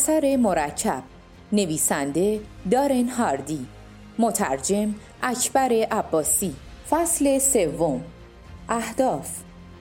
اثر مرکب. نویسنده دارن هاردی. مترجم اکبر عباسی. فصل سوم. اهداف.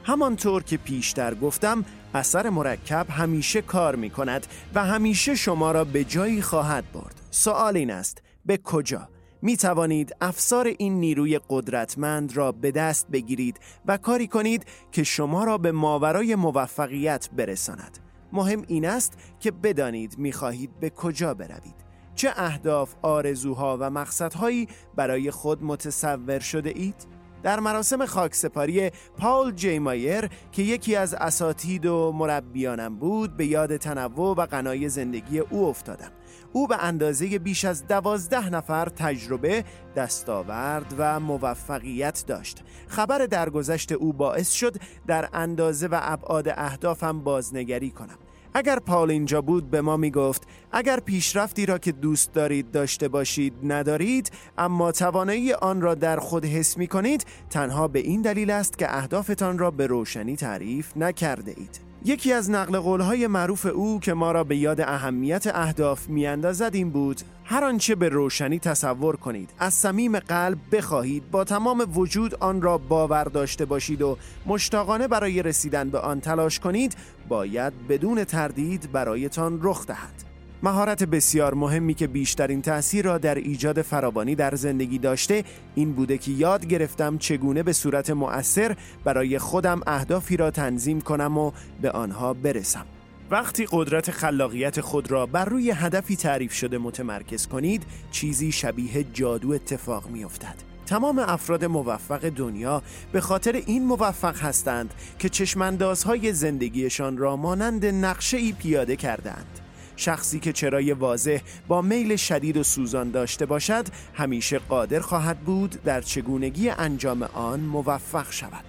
همانطور که پیشتر گفتم اثر مرکب همیشه کار می کند و همیشه شما را به جایی خواهد برد. سوال این است به کجا؟ می توانید افسار این نیروی قدرتمند را به دست بگیرید و کاری کنید که شما را به ماورای موفقیت برساند. مهم این است که بدانید می خواهید به کجا بروید چه اهداف، آرزوها و مقصدهایی برای خود متصور شده اید؟ در مراسم خاکسپاری پاول جی مایر که یکی از اساتید و مربیانم بود به یاد تنوع و غنای زندگی او افتادم او به اندازه بیش از دوازده نفر تجربه، دستاورد و موفقیت داشت. خبر درگذشت او باعث شد در اندازه و ابعاد اهدافم بازنگری کنم. اگر پال اینجا بود به ما می گفت اگر پیشرفتی را که دوست دارید داشته باشید ندارید اما توانایی آن را در خود حس می کنید تنها به این دلیل است که اهدافتان را به روشنی تعریف نکرده اید. یکی از نقل قولهای معروف او که ما را به یاد اهمیت اهداف میاندازد این بود هر آنچه به روشنی تصور کنید. از صمیم قلب بخواهید با تمام وجود آن را باور داشته باشید و مشتاقانه برای رسیدن به آن تلاش کنید باید بدون تردید برایتان رخ دهد. مهارت بسیار مهمی که بیشترین تأثیر را در ایجاد فراوانی در زندگی داشته این بوده که یاد گرفتم چگونه به صورت مؤثر برای خودم اهدافی را تنظیم کنم و به آنها برسم وقتی قدرت خلاقیت خود را بر روی هدفی تعریف شده متمرکز کنید چیزی شبیه جادو اتفاق می افتد. تمام افراد موفق دنیا به خاطر این موفق هستند که چشماندازهای زندگیشان را مانند نقشه ای پیاده کردند. شخصی که چرای واضح با میل شدید و سوزان داشته باشد همیشه قادر خواهد بود در چگونگی انجام آن موفق شود.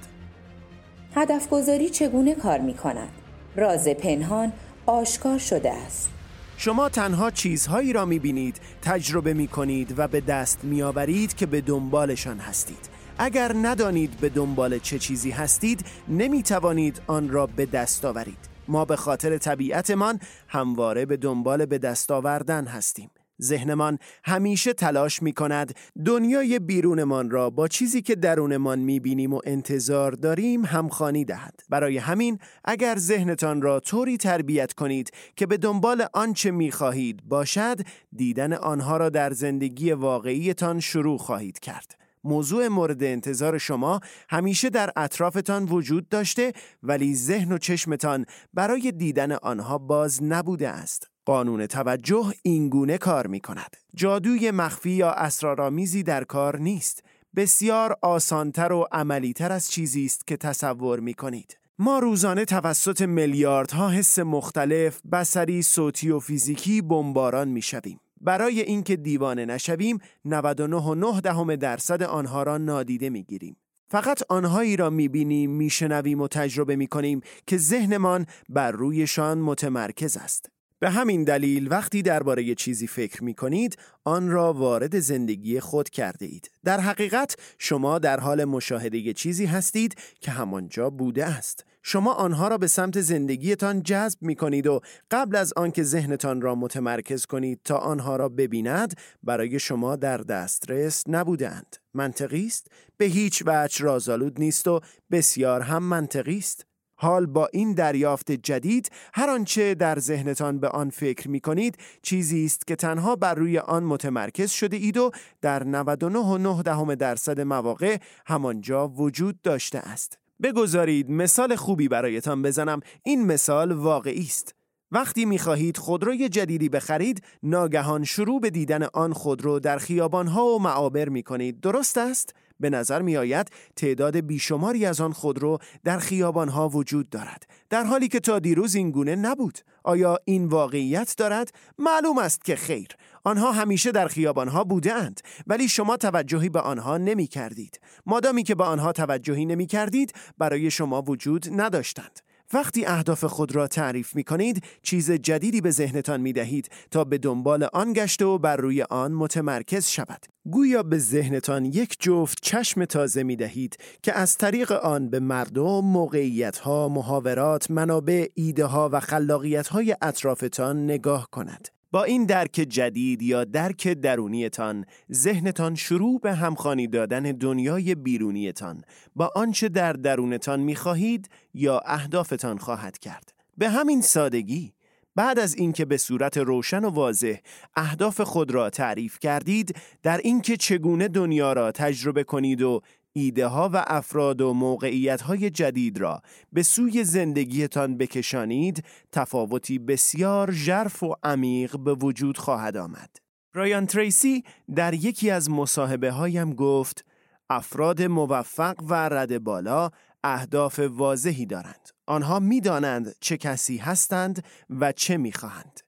هدف گذاری چگونه کار می کند؟ راز پنهان آشکار شده است. شما تنها چیزهایی را می بینید، تجربه می کنید و به دست می آورید که به دنبالشان هستید. اگر ندانید به دنبال چه چیزی هستید نمی توانید آن را به دست آورید. ما به خاطر طبیعتمان همواره به دنبال به دست آوردن هستیم. ذهنمان همیشه تلاش می کند دنیای بیرونمان را با چیزی که درونمان می بینیم و انتظار داریم همخانی دهد. برای همین اگر ذهنتان را طوری تربیت کنید که به دنبال آنچه می خواهید باشد دیدن آنها را در زندگی واقعیتان شروع خواهید کرد. موضوع مورد انتظار شما همیشه در اطرافتان وجود داشته ولی ذهن و چشمتان برای دیدن آنها باز نبوده است. قانون توجه اینگونه کار می کند. جادوی مخفی یا اسرارآمیزی در کار نیست. بسیار آسانتر و عملیتر از چیزی است که تصور می کنید. ما روزانه توسط میلیاردها حس مختلف بسری، صوتی و فیزیکی بمباران می شویم. برای اینکه دیوانه نشویم 99.9 دهم درصد آنها را نادیده می‌گیریم. فقط آنهایی را می‌بینیم، میشنویم و تجربه می‌کنیم که ذهنمان بر رویشان متمرکز است. به همین دلیل وقتی درباره چیزی فکر می کنید آن را وارد زندگی خود کرده اید. در حقیقت شما در حال مشاهده چیزی هستید که همانجا بوده است. شما آنها را به سمت زندگیتان جذب می کنید و قبل از آنکه ذهنتان را متمرکز کنید تا آنها را ببیند برای شما در دسترس نبودند. منطقی است؟ به هیچ وجه رازآلود نیست و بسیار هم منطقی است. حال با این دریافت جدید هر آنچه در ذهنتان به آن فکر می کنید چیزی است که تنها بر روی آن متمرکز شده اید و در 99.9 درصد مواقع همانجا وجود داشته است. بگذارید مثال خوبی برایتان بزنم. این مثال واقعی است. وقتی می‌خواهید خودروی جدیدی بخرید ناگهان شروع به دیدن آن خودرو در خیابانها و معابر می کنید درست است؟ به نظر می آید تعداد بیشماری از آن خودرو در خیابانها وجود دارد در حالی که تا دیروز این گونه نبود. آیا این واقعیت دارد؟ معلوم است که خیر. آنها همیشه در خیابانها بوده اند ولی شما توجهی به آنها نمی کردید مادامی که به آنها توجهی نمی کردید برای شما وجود نداشتند. وقتی اهداف خود را تعریف می کنید، چیز جدیدی به ذهنتان می دهید تا به دنبال آن گشته و بر روی آن متمرکز شود. گویا به ذهنتان یک جفت چشم تازه می دهید که از طریق آن به مردم، موقعیت ها، محاورات، منابع، ایده ها و خلاقیت های اطرافتان نگاه کند. با این درک جدید یا درک درونیتان ذهنتان شروع به همخانی دادن دنیای بیرونیتان. با آنچه در درونتان می‌خواهید یا اهدافتان خواهد کرد. به همین سادگی بعد از اینکه به صورت روشن و واضح اهداف خود را تعریف کردید در اینکه چگونه دنیا را تجربه کنید و ایده ها و افراد و موقعیت های جدید را به سوی زندگیتان بکشانید تفاوتی بسیار ژرف و عمیق به وجود خواهد آمد. رایان تریسی در یکی از مصاحبه هایم گفت افراد موفق و رد بالا اهداف واضحی دارند. آنها می‌دانند چه کسی هستند و چه می‌خواهند.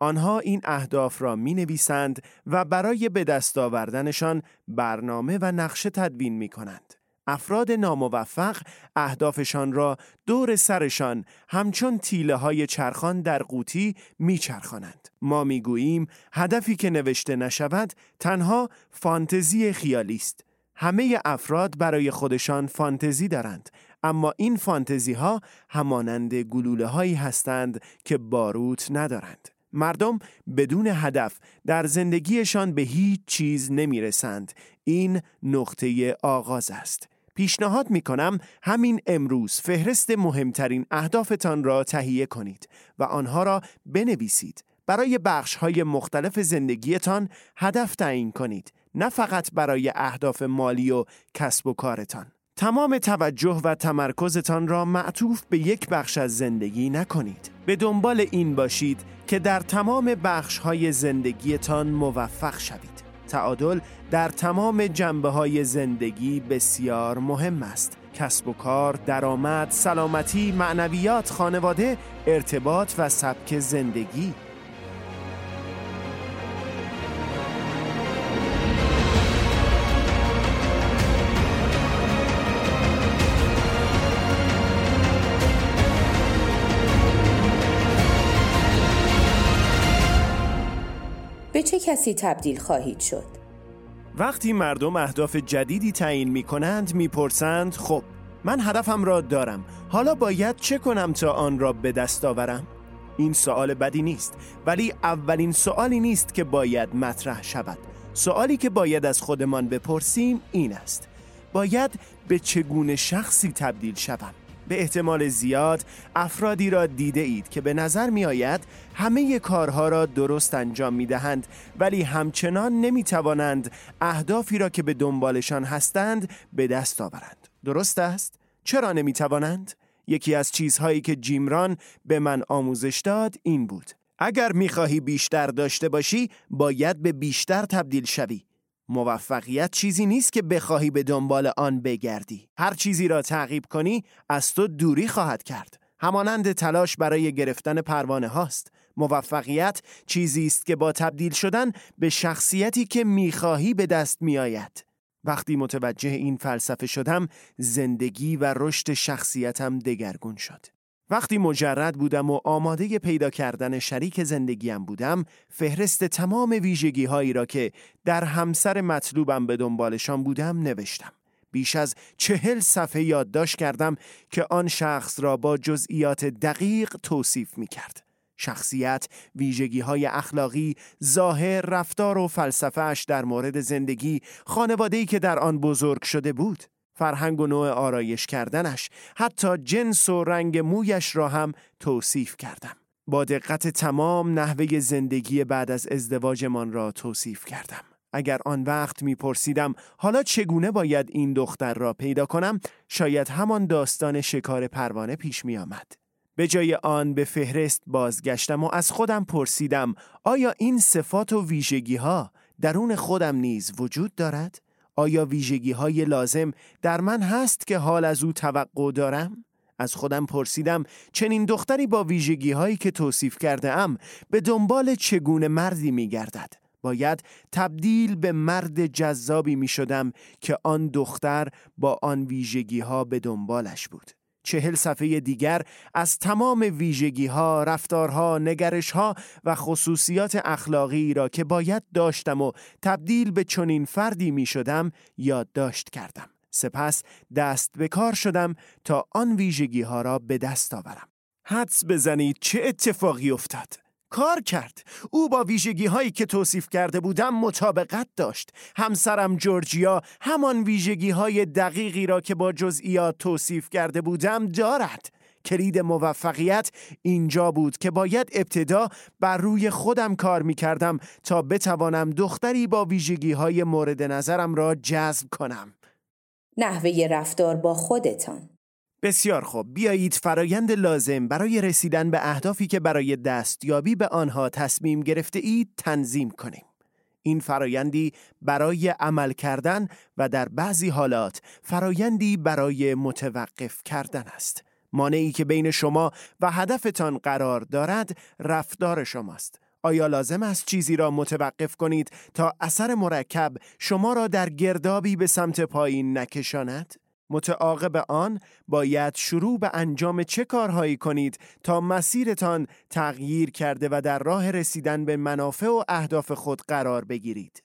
آنها این اهداف را می نویسند و برای به دست آوردنشان برنامه و نقشه تدوین می کنند. افراد ناموفق اهدافشان را دور سرشان همچون تیله های چرخان در قوطی میچرخانند. ما می‌گوییم هدفی که نوشته نشود تنها فانتزی خیالی است. همه افراد برای خودشان فانتزی دارند اما این فانتزی ها همانند گلوله هایی هستند که باروت ندارند. مردم بدون هدف در زندگیشان به هیچ چیز نمی رسند. این نقطه آغاز است. پیشنهاد می کنم همین امروز فهرست مهمترین اهدافتان را تهیه کنید و آنها را بنویسید. برای بخش های مختلف زندگیتان هدف تعیین کنید. نه فقط برای اهداف مالی و کسب و کارتان. تمام توجه و تمرکزتان را معطوف به یک بخش از زندگی نکنید. به دنبال این باشید که در تمام بخش های زندگیتان موفق شوید. تعادل در تمام جنبه های زندگی بسیار مهم است. کسب و کار، درآمد، سلامتی، معنویات، خانواده، ارتباط و سبک زندگی چه کسی تبدیل خواهید شد؟ وقتی مردم اهداف جدیدی تعیین می کنند می پرسند خب من هدفم را دارم حالا باید چه کنم تا آن را به دست آورم؟ این سوال بدی نیست ولی اولین سوالی نیست که باید مطرح شود سوالی که باید از خودمان بپرسیم این است باید به چگونه شخصی تبدیل شوم به احتمال زیاد افرادی را دیده اید که به نظر می آید همه کارها را درست انجام می دهند ولی همچنان نمی توانند اهدافی را که به دنبالشان هستند به دست آورند. درست است؟ چرا نمی توانند؟ یکی از چیزهایی که جیمران به من آموزش داد این بود. اگر می‌خواهی بیشتر داشته باشی باید به بیشتر تبدیل شوی موفقیت چیزی نیست که بخواهی به دنبال آن بگردی. هر چیزی را تعقیب کنی از تو دوری خواهد کرد. همانند تلاش برای گرفتن پروانه هاست. موفقیت چیزی است که با تبدیل شدن به شخصیتی که می‌خواهی به دست میآید. وقتی متوجه این فلسفه شدم زندگی و رشد شخصیتم دگرگون شد. وقتی مجرد بودم و آماده پیدا کردن شریک زندگیم بودم فهرست تمام ویژگی هایی را که در همسر مطلوبم به دنبالشان بودم نوشتم بیش از چهل صفحه یادداشت کردم که آن شخص را با جزئیات دقیق توصیف می کرد. شخصیت، ویژگی های اخلاقی، ظاهر، رفتار و فلسفهش در مورد زندگی، خانواده‌ای که در آن بزرگ شده بود. فرهنگ و نوع آرایش کردنش حتی جنس و رنگ مویش را هم توصیف کردم با دقت تمام نحوه زندگی بعد از ازدواجمان را توصیف کردم اگر آن وقت میپرسیدم حالا چگونه باید این دختر را پیدا کنم شاید همان داستان شکار پروانه پیش می آمد. به جای آن به فهرست بازگشتم و از خودم پرسیدم آیا این صفات و ویژگی ها درون خودم نیز وجود دارد؟ آیا ویژگی های لازم در من هست که حال از او توقع دارم؟ از خودم پرسیدم چنین دختری با ویژگی هایی که توصیف کرده ام به دنبال چگونه مردی می گردد؟ باید تبدیل به مرد جذابی می شدم که آن دختر با آن ویژگی ها به دنبالش بود. چهل صفحه دیگر از تمام ویژگی ها، رفتارها، نگرش ها و خصوصیات اخلاقی را که باید داشتم و تبدیل به چنین فردی می شدم یادداشت کردم. سپس دست به کار شدم تا آن ویژگی ها را به دست آورم. حدس بزنید چه اتفاقی افتاد؟ کار کرد. او با ویژگی هایی که توصیف کرده بودم مطابقت داشت. همسرم جورجیا همان ویژگی های دقیقی را که با جزئیات توصیف کرده بودم دارد. کلید موفقیت اینجا بود که باید ابتدا بر روی خودم کار می کردم تا بتوانم دختری با ویژگی های مورد نظرم را جذب کنم. نحوه رفتار با خودتان. بسیار خوب بیایید فرایند لازم برای رسیدن به اهدافی که برای دستیابی به آنها تصمیم گرفته اید تنظیم کنیم. این فرایندی برای عمل کردن و در بعضی حالات فرایندی برای متوقف کردن است. مانعی که بین شما و هدفتان قرار دارد رفتار شماست. آیا لازم است چیزی را متوقف کنید تا اثر مرکب شما را در گردابی به سمت پایین نکشاند؟ متعاقب آن باید شروع به انجام چه کارهایی کنید تا مسیرتان تغییر کرده و در راه رسیدن به منافع و اهداف خود قرار بگیرید.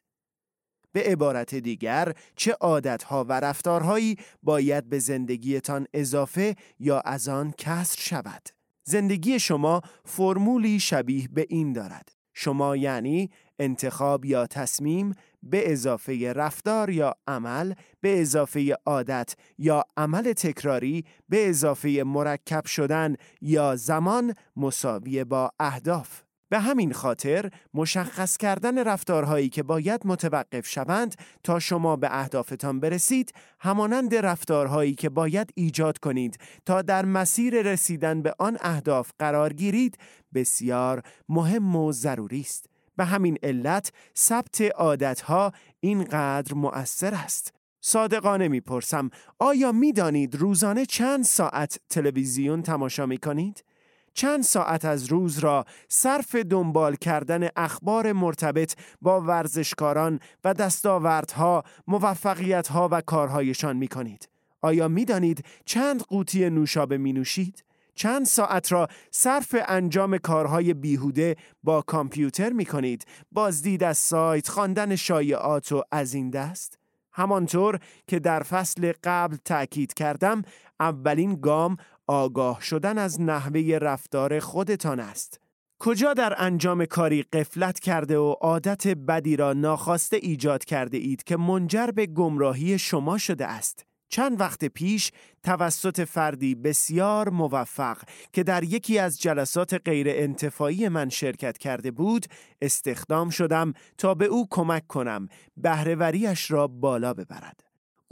به عبارت دیگر چه عادتها و رفتارهایی باید به زندگیتان اضافه یا از آن کسر شود. زندگی شما فرمولی شبیه به این دارد. شما یعنی انتخاب یا تصمیم به اضافه رفتار یا عمل به اضافه عادت یا عمل تکراری به اضافه مرکب شدن یا زمان مساوی با اهداف. به همین خاطر مشخص کردن رفتارهایی که باید متوقف شوند تا شما به اهدافتان برسید همانند رفتارهایی که باید ایجاد کنید تا در مسیر رسیدن به آن اهداف قرار گیرید بسیار مهم و ضروری است به همین علت ثبت عادتها اینقدر مؤثر است صادقانه می‌پرسم آیا می‌دانید روزانه چند ساعت تلویزیون تماشا می کنید؟ چند ساعت از روز را صرف دنبال کردن اخبار مرتبط با ورزشکاران و دستاوردها، موفقیتها و کارهایشان می کنید؟ آیا می دانید چند قوطی نوشابه می نوشید؟ چند ساعت را صرف انجام کارهای بیهوده با کامپیوتر می کنید بازدید از سایت خواندن شایعات و از این دست همانطور که در فصل قبل تأکید کردم اولین گام آگاه شدن از نحوه رفتار خودتان است کجا در انجام کاری قفلت کرده و عادت بدی را ناخواسته ایجاد کرده اید که منجر به گمراهی شما شده است چند وقت پیش توسط فردی بسیار موفق که در یکی از جلسات غیر انتفاعی من شرکت کرده بود استخدام شدم تا به او کمک کنم بهرهوریش را بالا ببرد.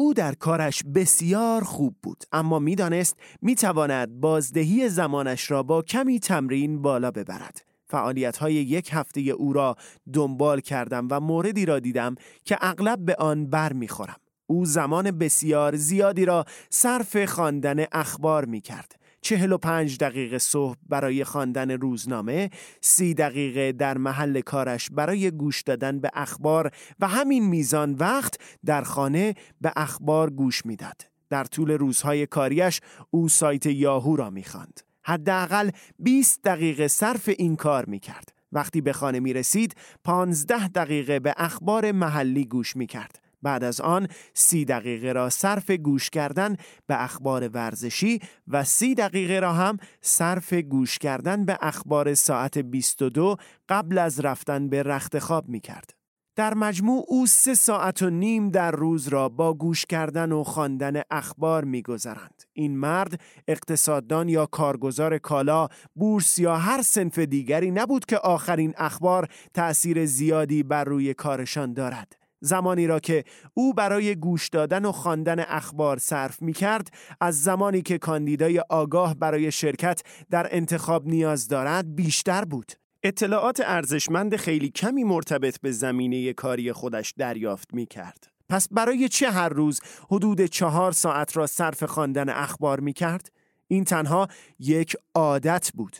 او در کارش بسیار خوب بود اما می‌دانست می‌تواند بازدهی زمانش را با کمی تمرین بالا ببرد. فعالیت های یک هفته او را دنبال کردم و موردی را دیدم که اغلب به آن بر می‌خورم. او زمان بسیار زیادی را صرف خواندن اخبار می کرد. چهل و پنج دقیقه صبح برای خواندن روزنامه، سی دقیقه در محل کارش برای گوش دادن به اخبار و همین میزان وقت در خانه به اخبار گوش می‌داد. در طول روزهای کاریش او سایت یاهو را می‌خواند. حداقل 20 دقیقه صرف این کار می کرد. وقتی به خانه می رسید، 15 دقیقه به اخبار محلی گوش می کرد. بعد از آن سی دقیقه را صرف گوش کردن به اخبار ورزشی و سی دقیقه را هم صرف گوش کردن به اخبار ساعت 22 قبل از رفتن به رخت خواب می کرد. در مجموع او سه ساعت و نیم در روز را با گوش کردن و خواندن اخبار میگذرند. این مرد اقتصاددان یا کارگزار کالا، بورس یا هر سنف دیگری نبود که آخرین اخبار تأثیر زیادی بر روی کارشان دارد. زمانی را که او برای گوش دادن و خواندن اخبار صرف می کرد از زمانی که کاندیدای آگاه برای شرکت در انتخاب نیاز دارد بیشتر بود. اطلاعات ارزشمند خیلی کمی مرتبط به زمینه کاری خودش دریافت می کرد. پس برای چه هر روز حدود چهار ساعت را صرف خواندن اخبار می کرد؟ این تنها یک عادت بود.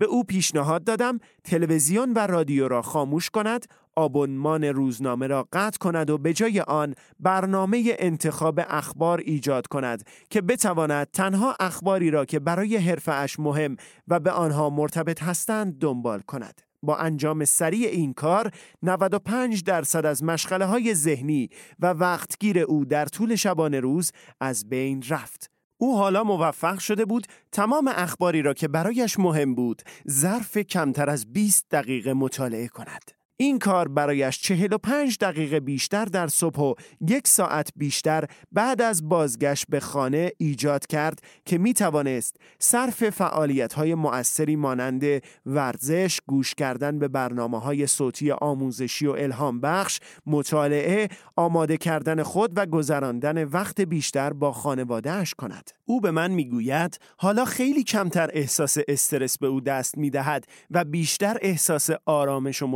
به او پیشنهاد دادم تلویزیون و رادیو را خاموش کند آبونمان روزنامه را قطع کند و به جای آن برنامه انتخاب اخبار ایجاد کند که بتواند تنها اخباری را که برای حرفش مهم و به آنها مرتبط هستند دنبال کند. با انجام سریع این کار 95 درصد از مشغله های ذهنی و وقتگیر او در طول شبانه روز از بین رفت. او حالا موفق شده بود تمام اخباری را که برایش مهم بود ظرف کمتر از 20 دقیقه مطالعه کند. این کار برایش 45 دقیقه بیشتر در صبح و یک ساعت بیشتر بعد از بازگشت به خانه ایجاد کرد که می توانست صرف فعالیت های مؤثری مانند ورزش، گوش کردن به برنامه های صوتی آموزشی و الهام بخش، مطالعه، آماده کردن خود و گذراندن وقت بیشتر با خانوادهش کند. او به من می‌گوید حالا خیلی کمتر احساس استرس به او دست می دهد و بیشتر احساس آرامش و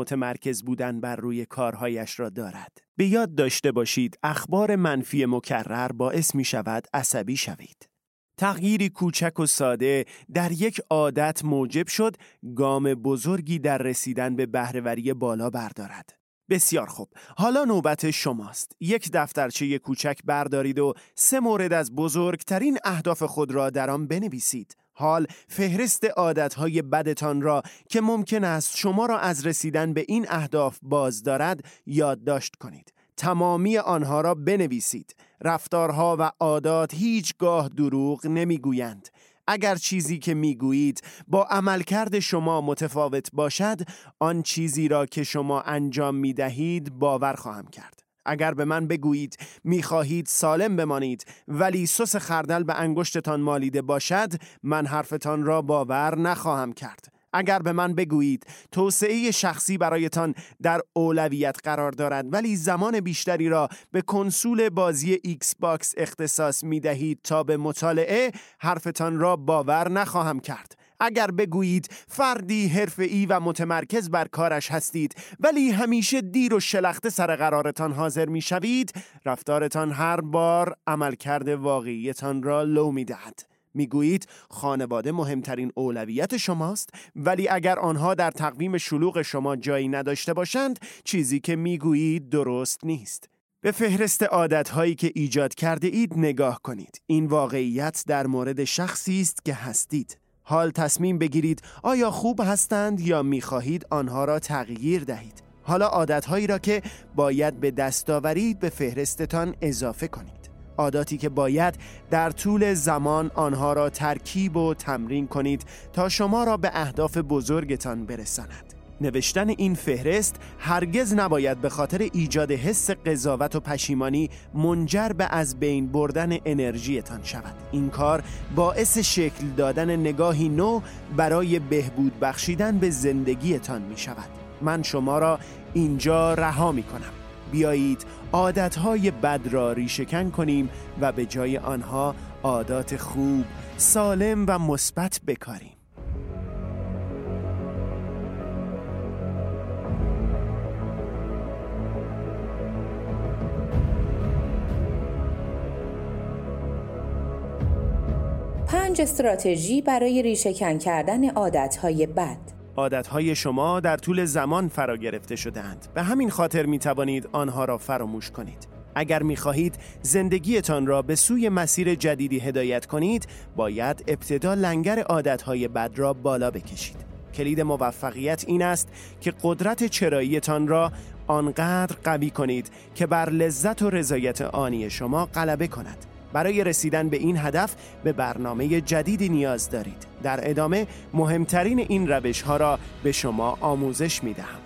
متمرکز بودن بر روی کارهایش را دارد. به یاد داشته باشید اخبار منفی مکرر باعث می شود عصبی شوید. تغییری کوچک و ساده در یک عادت موجب شد گام بزرگی در رسیدن به بهرهوری بالا بردارد. بسیار خوب حالا نوبت شماست یک دفترچه کوچک بردارید و سه مورد از بزرگترین اهداف خود را در آن بنویسید حال فهرست عادتهای بدتان را که ممکن است شما را از رسیدن به این اهداف باز دارد یادداشت کنید. تمامی آنها را بنویسید. رفتارها و عادات هیچگاه دروغ نمی‌گویند. اگر چیزی که می‌گویید با عملکرد شما متفاوت باشد آن چیزی را که شما انجام می دهید باور خواهم کرد. اگر به من بگویید می‌خواهید سالم بمانید ولی سس خردل به انگشتتان مالیده باشد من حرفتان را باور نخواهم کرد. اگر به من بگویید توسعه شخصی برایتان در اولویت قرار دارد ولی زمان بیشتری را به کنسول بازی Xbox اختصاص می دهید تا به مطالعه حرفتان را باور نخواهم کرد. اگر بگویید فردی حرفه‌ای و متمرکز بر کارش هستید ولی همیشه دیر و شلخته سر قرارتان حاضر می شوید رفتارتان هر بار عملکرد واقعیتان را لو می دهد می‌گویید خانواده مهمترین اولویت شماست ولی اگر آنها در تقویم شلوغ شما جایی نداشته باشند چیزی که می‌گویید درست نیست. به فهرست عادتهایی که ایجاد کرده اید نگاه کنید. این واقعیت در مورد شخصی است که هستید. حال تصمیم بگیرید آیا خوب هستند یا می‌خواهید آنها را تغییر دهید حالا عادتهایی را که باید به دست آورید به فهرستتان اضافه کنید عاداتی که باید در طول زمان آنها را ترکیب و تمرین کنید تا شما را به اهداف بزرگتان برساند. نوشتن این فهرست هرگز نباید به خاطر ایجاد حس قضاوت و پشیمانی منجر به از بین بردن انرژیتان شود. این کار باعث شکل دادن نگاهی نو برای بهبود بخشیدن به زندگیتان می شود. من شما را اینجا رها می کنم. بیایید عادتهای بد را ریشهکن کنیم و به جای آنها عادات خوب، سالم و مثبت بکاریم. پنج استراتژی برای ریشهکن کردن عادتهای بد. عادتهای شما در طول زمان فرا گرفته شدهاند. به همین خاطر می توانید آنها را فراموش کنید. اگر می خواهید زندگیتان را به سوی مسیر جدیدی هدایت کنید باید ابتدا لنگر عادتهای بد را بالا بکشید. کلید موفقیت این است که قدرت چراییتان را آنقدر قوی کنید که بر لذت و رضایت آنی شما غلبه کند. برای رسیدن به این هدف به برنامه جدیدی نیاز دارید. در ادامه مهمترین این روش ها را به شما آموزش می دهم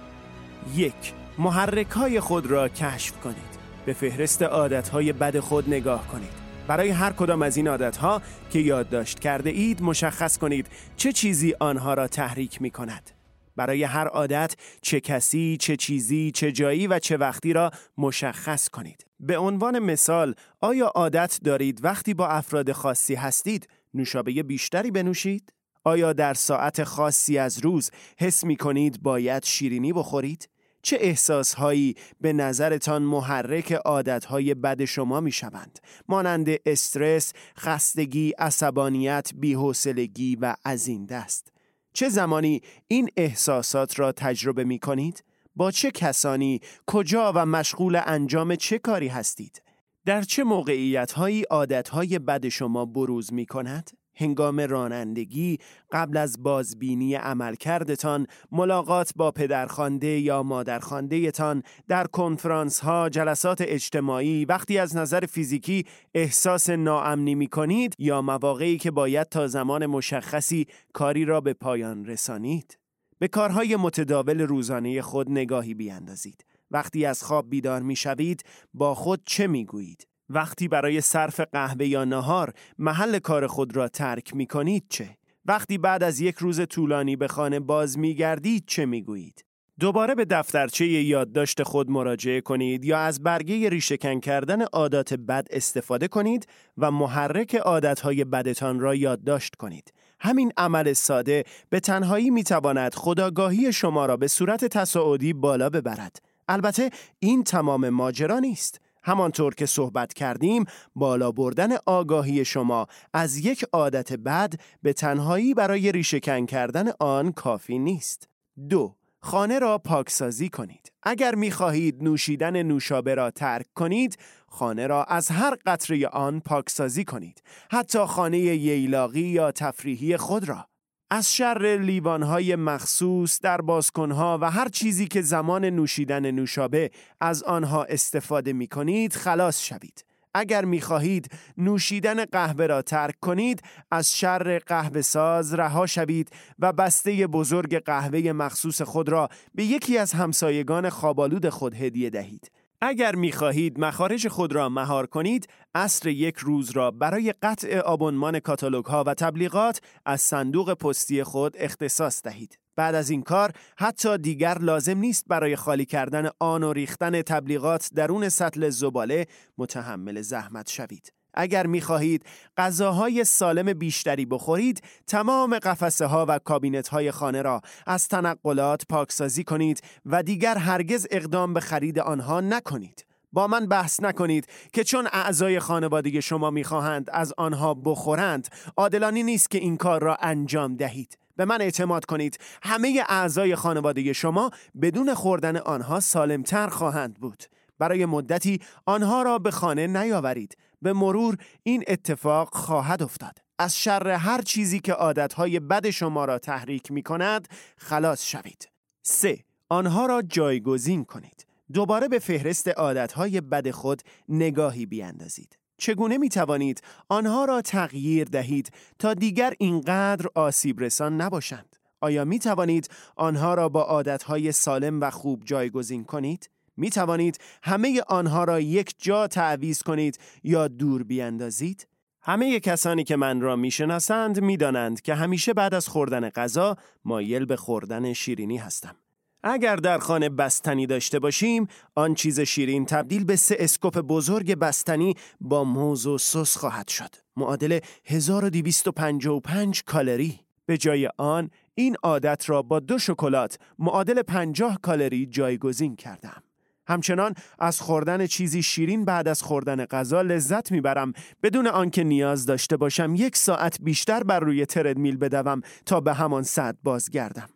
یک محرک های خود را کشف کنید. به فهرست عادت های بد خود نگاه کنید. برای هر کدام از این عادت ها که یادداشت کرده اید مشخص کنید چه چیزی آنها را تحریک می کند برای هر عادت چه کسی، چه چیزی، چه جایی و چه وقتی را مشخص کنید. به عنوان مثال، آیا عادت دارید وقتی با افراد خاصی هستید نوشابه بیشتری بنوشید؟ آیا در ساعت خاصی از روز حس می کنید باید شیرینی بخورید؟ چه احساسهایی به نظرتان محرک عادتهای بد شما می شوند؟ مانند استرس، خستگی، عصبانیت، بیحوصلگی و از این دست. چه زمانی این احساسات را تجربه می کنید؟ با چه کسانی، کجا و مشغول انجام چه کاری هستید؟ در چه موقعیت هایی عادت های بد شما بروز می کند؟ هنگام رانندگی قبل از بازبینی عملکردتان ملاقات با پدرخوانده یا مادرخوانده تان در کنفرانس ها جلسات اجتماعی وقتی از نظر فیزیکی احساس ناامنی می کنید یا مواقعی که باید تا زمان مشخصی کاری را به پایان رسانید. به کارهای متداول روزانه خود نگاهی بیاندازید. وقتی از خواب بیدار می شوید با خود چه می گویید وقتی برای صرف قهوه یا نهار محل کار خود را ترک می کنید چه؟ وقتی بعد از یک روز طولانی به خانه باز می گردید چه می گویید؟ دوباره به دفترچه یادداشت خود مراجعه کنید یا از برگه ریشهکن کردن عادات بد استفاده کنید و محرک عادتهای بدتان را یادداشت کنید. همین عمل ساده به تنهایی می تواند خداگاهی شما را به صورت تصاعدی بالا ببرد. البته این تمام ماجرا نیست. همانطور که صحبت کردیم بالا بردن آگاهی شما از یک عادت بد به تنهایی برای ریشهکن کردن آن کافی نیست. دو خانه را پاکسازی کنید. اگر می خواهید نوشیدن نوشابه را ترک کنید، خانه را از هر قطره آن پاکسازی کنید. حتی خانه ییلاقی یا تفریحی خود را. از شر لیوانهای مخصوص در بازکنها و هر چیزی که زمان نوشیدن نوشابه از آنها استفاده می کنید خلاص شوید. اگر می خواهید نوشیدن قهوه را ترک کنید از شر قهوه ساز رها شوید و بسته بزرگ قهوه مخصوص خود را به یکی از همسایگان خوابالود خود هدیه دهید. اگر می خواهید مخارج خود را مهار کنید، اصر یک روز را برای قطع آبونمان کاتالوگ ها و تبلیغات از صندوق پستی خود اختصاص دهید. بعد از این کار حتی دیگر لازم نیست برای خالی کردن آن و ریختن تبلیغات درون سطل زباله متحمل زحمت شوید. اگر می خواهید غذاهای سالم بیشتری بخورید تمام قفسه ها و کابینت های خانه را از تنقلات پاکسازی کنید و دیگر هرگز اقدام به خرید آنها نکنید. با من بحث نکنید که چون اعضای خانواده شما می‌خواهند از آنها بخورند عادلانی نیست که این کار را انجام دهید. به من اعتماد کنید. همه اعضای خانواده شما بدون خوردن آنها سالمتر خواهند بود. برای مدتی آنها را به خانه نیاورید. به مرور این اتفاق خواهد افتاد از شر هر چیزی که عادتهای بد شما را تحریک می کند خلاص شوید 3. آنها را جایگزین کنید دوباره به فهرست عادتهای بد خود نگاهی بیاندازید چگونه می توانید آنها را تغییر دهید تا دیگر اینقدر آسیب رسان نباشند؟ آیا می توانید آنها را با عادتهای سالم و خوب جایگزین کنید؟ می توانید همه آنها را یک جا تعویز کنید یا دور بیاندازید؟ همه کسانی که من را می‌شناسند می‌دانند که همیشه بعد از خوردن غذا مایل به خوردن شیرینی هستم. اگر در خانه بستنی داشته باشیم، آن چیز شیرین تبدیل به سه اسکوپ بزرگ بستنی با موز و سس خواهد شد. معادل 1255 کالری. به جای آن، این عادت را با دو شکلات معادل 50 کالری جایگزین کردم. همچنان از خوردن چیزی شیرین بعد از خوردن غذا لذت می‌برم بدون آنکه نیاز داشته باشم یک ساعت بیشتر بر روی تردمیل بدوم تا به همان ساعت بازگردم.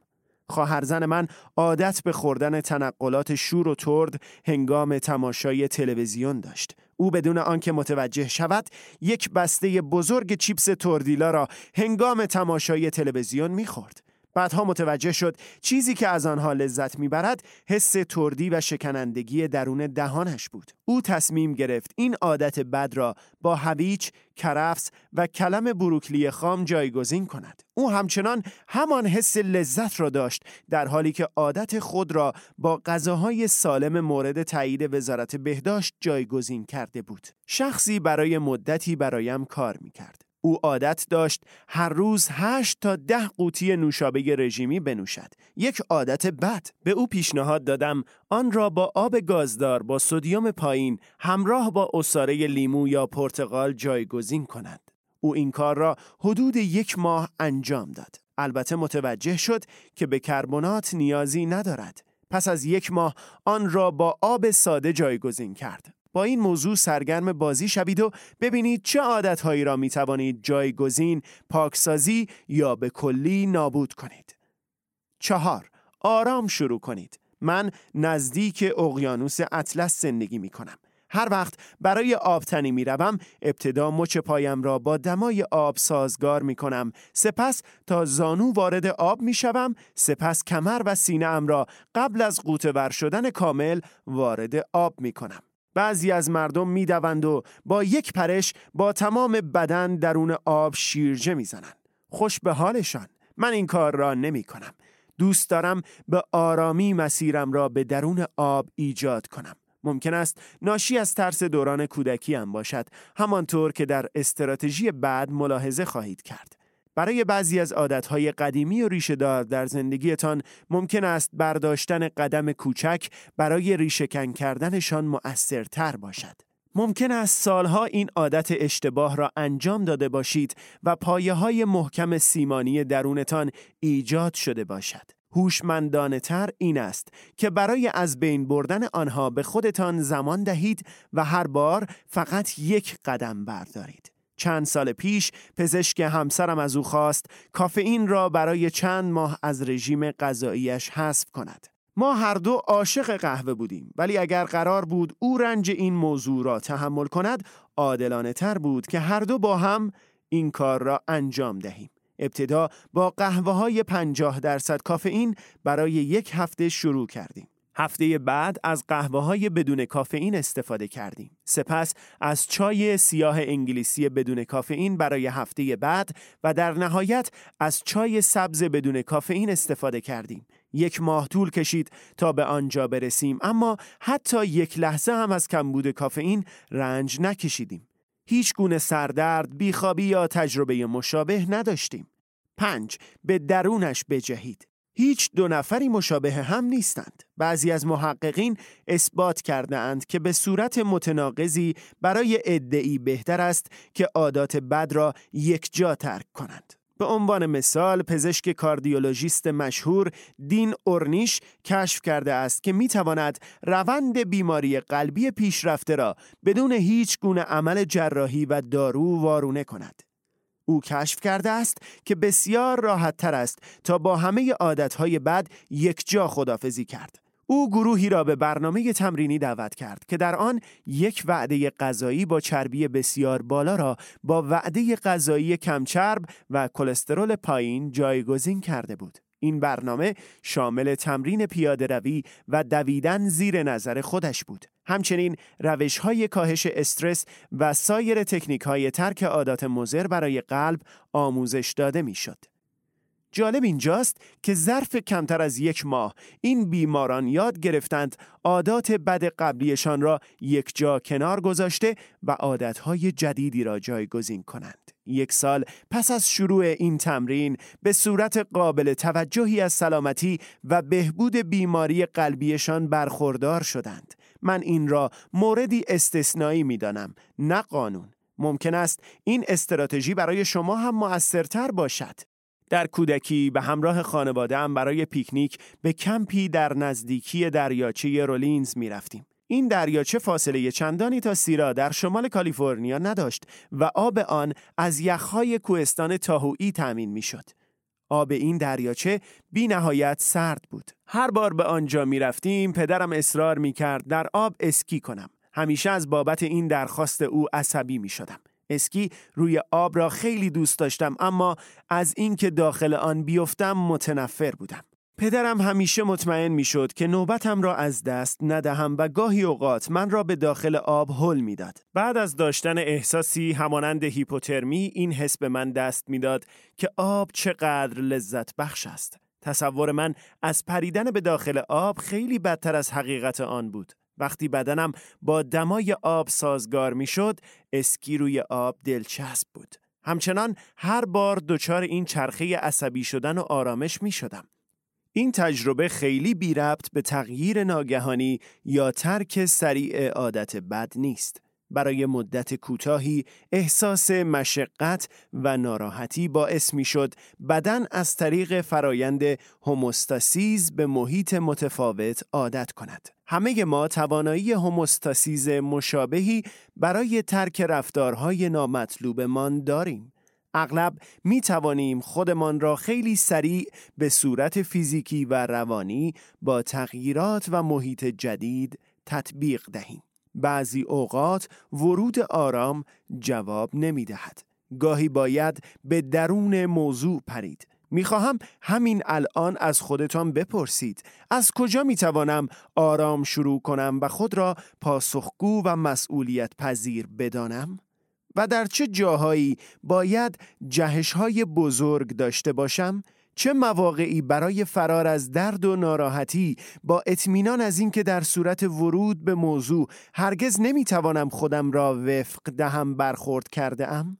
خواهرزن من عادت به خوردن تنقلات شور و ترد هنگام تماشای تلویزیون داشت. او بدون آنکه متوجه شود یک بسته بزرگ چیپس تردیلا را هنگام تماشای تلویزیون می‌خورد. بعدها متوجه شد چیزی که از آنها لذت می‌برد حس تردی و شکنندگی درون دهانش بود. او تصمیم گرفت این عادت بد را با هویچ، کرفس و کلم بروکلی خام جایگزین کند. او همچنان همان حس لذت را داشت در حالی که عادت خود را با غذاهای سالم مورد تایید وزارت بهداشت جایگزین کرده بود. شخصی برای مدتی برایم کار می‌کرد. او عادت داشت هر روز هشت تا ده قوطی نوشابه رژیمی بنوشد. یک عادت بد. به او پیشنهاد دادم آن را با آب گازدار با سدیم پایین همراه با اساره لیمو یا پرتقال جایگزین کند. او این کار را حدود یک ماه انجام داد. البته متوجه شد که به کربنات نیازی ندارد. پس از یک ماه آن را با آب ساده جایگزین کرد. با این موضوع سرگرم بازی شوید و ببینید چه عادتهایی را می توانید جایگزین، پاکسازی یا به کلی نابود کنید. چهار آرام شروع کنید. من نزدیک اقیانوس اطلس زندگی می کنم. هر وقت برای آبتنی می روم ابتدا مچ پایم را با دمای آب سازگار می کنم سپس تا زانو وارد آب می شوم سپس کمر و سینه ام را قبل از قوطه شدن کامل وارد آب می کنم بعضی از مردم می دوند و با یک پرش با تمام بدن درون آب شیرجه می زنند. خوش به حالشان. من این کار را نمی کنم دوست دارم به آرامی مسیرم را به درون آب ایجاد کنم. ممکن است ناشی از ترس دوران کودکی هم باشد همانطور که در استراتژی بعد ملاحظه خواهید کرد. برای بعضی از عادتهای قدیمی و ریشهدار در زندگیتان ممکن است برداشتن قدم کوچک برای ریشهکن کردنشان مؤثرتر باشد. ممکن است سالها این عادت اشتباه را انجام داده باشید و پایه های محکم سیمانی درونتان ایجاد شده باشد. هوشمندانه تر این است که برای از بین بردن آنها به خودتان زمان دهید و هر بار فقط یک قدم بردارید. چند سال پیش پزشک همسرم از او خواست کافئین را برای چند ماه از رژیم غذاییش حذف کند. ما هر دو عاشق قهوه بودیم ولی اگر قرار بود او رنج این موضوع را تحمل کند عادلانه تر بود که هر دو با هم این کار را انجام دهیم. ابتدا با قهوه های 50 درصد کافئین برای یک هفته شروع کردیم. هفته بعد از قهوه های بدون کافئین استفاده کردیم. سپس از چای سیاه انگلیسی بدون کافئین برای هفته بعد و در نهایت از چای سبز بدون کافئین استفاده کردیم. یک ماه طول کشید تا به آنجا برسیم اما حتی یک لحظه هم از کمبود کافئین رنج نکشیدیم. هیچ گونه سردرد، بیخوابی یا تجربه مشابه نداشتیم. پنج به درونش بجهید. هیچ دو نفری مشابه هم نیستند. بعضی از محققین اثبات کرده اند که به صورت متناقضی برای ادعی بهتر است که عادات بد را یک جا ترک کنند. به عنوان مثال پزشک کاردیولوژیست مشهور دین اورنیش کشف کرده است که می تواند روند بیماری قلبی پیشرفته را بدون هیچ گونه عمل جراحی و دارو وارونه کند. او کشف کرده است که بسیار راحت تر است تا با همه عادتهای بد یک جا خدافزی کرد. او گروهی را به برنامه تمرینی دعوت کرد که در آن یک وعده غذایی با چربی بسیار بالا را با وعده غذایی کمچرب و کلسترول پایین جایگزین کرده بود. این برنامه شامل تمرین پیاده روی و دویدن زیر نظر خودش بود. همچنین روش های کاهش استرس و سایر تکنیک های ترک عادات مزر برای قلب آموزش داده می‌شد. جالب اینجاست که ظرف کمتر از یک ماه این بیماران یاد گرفتند عادات بد قبلیشان را یک جا کنار گذاشته و عادتهای جدیدی را جایگزین کنند. یک سال پس از شروع این تمرین به صورت قابل توجهی از سلامتی و بهبود بیماری قلبیشان برخوردار شدند. من این را موردی استثنایی می دانم نه قانون. ممکن است این استراتژی برای شما هم موثرتر باشد. در کودکی به همراه خانواده برای پیکنیک به کمپی در نزدیکی دریاچه رولینز می رفتیم. این دریاچه فاصله چندانی تا سیرا در شمال کالیفرنیا نداشت و آب آن از یخهای کوهستان تاهوئی تأمین می شد. آب این دریاچه بی نهایت سرد بود. هر بار به آنجا می رفتیم پدرم اصرار می کرد در آب اسکی کنم. همیشه از بابت این درخواست او عصبی می شدم. اسکی روی آب را خیلی دوست داشتم اما از اینکه داخل آن بیفتم متنفر بودم. پدرم همیشه مطمئن می‌شد که نوبتم را از دست ندهم و گاهی اوقات من را به داخل آب هل می‌داد. بعد از داشتن احساسی همانند هیپوترمی این حس به من دست می‌داد که آب چقدر لذت بخش است. تصور من از پریدن به داخل آب خیلی بدتر از حقیقت آن بود. وقتی بدنم با دمای آب سازگار می‌شد، اسکی روی آب دلچسب بود. همچنان هر بار دچار این چرخه عصبی شدن و آرامش می شدم. این تجربه خیلی بی ربط به تغییر ناگهانی یا ترک سریع عادت بد نیست. برای مدت کوتاهی احساس مشقت و ناراحتی باعث می شد بدن از طریق فرایند هموستاسیز به محیط متفاوت عادت کند. همه ما توانایی هموستاسیز مشابهی برای ترک رفتارهای نامطلوبمان داریم. اغلب می توانیم خودمان را خیلی سریع به صورت فیزیکی و روانی با تغییرات و محیط جدید تطبیق دهیم. بعضی اوقات ورود آرام جواب نمی دهد. گاهی باید به درون موضوع پرید. می‌خواهم همین الان از خودتان بپرسید از کجا می‌توانم آرام شروع کنم و خود را پاسخگو و مسئولیت پذیر بدانم؟ و در چه جاهایی باید جهش های بزرگ داشته باشم؟ چه مواقعی برای فرار از درد و ناراحتی با اطمینان از اینکه در صورت ورود به موضوع هرگز نمی‌توانم خودم را وفق دهم برخورد کرده ام؟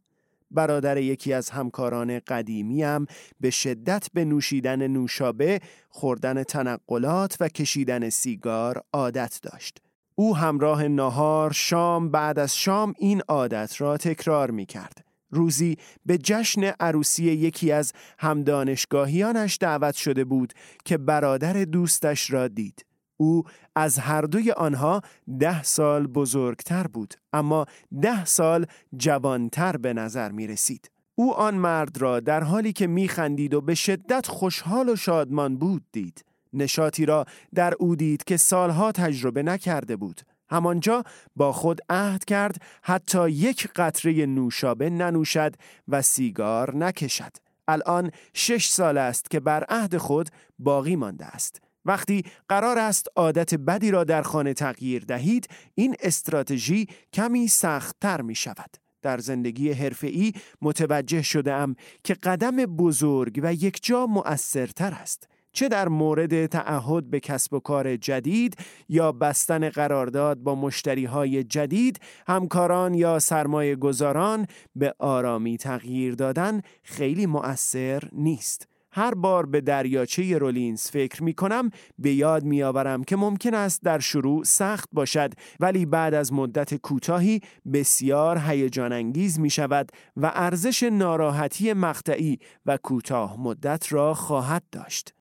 برادر یکی از همکاران قدیمیم به شدت به نوشیدن نوشابه، خوردن تنقلات و کشیدن سیگار عادت داشت. او همراه نهار شام بعد از شام این عادت را تکرار می کرد. روزی به جشن عروسی یکی از همدانشگاهیانش دعوت شده بود که برادر دوستش را دید. او از هر دوی آنها ده سال بزرگتر بود اما ده سال جوانتر به نظر می رسید. او آن مرد را در حالی که می خندید و به شدت خوشحال و شادمان بود دید. نشاطی را در او دید که سالها تجربه نکرده بود. همانجا با خود عهد کرد حتی یک قطره نوشابه ننوشد و سیگار نکشد. الان شش سال است که بر عهد خود باقی مانده است. وقتی قرار است عادت بدی را در خانه تغییر دهید این استراتژی کمی سختتر می شود در زندگی حرفه‌ای متوجه شده که قدم بزرگ و یکجا مؤثرتر است چه در مورد تعهد به کسب و کار جدید یا بستن قرارداد با مشتری های جدید همکاران یا سرمایه گذاران به آرامی تغییر دادن خیلی مؤثر نیست هر بار به دریاچه رولینز فکر می کنم به یاد می آورم که ممکن است در شروع سخت باشد ولی بعد از مدت کوتاهی بسیار هیجان انگیز می شود و ارزش ناراحتی مقطعی و کوتاه مدت را خواهد داشت.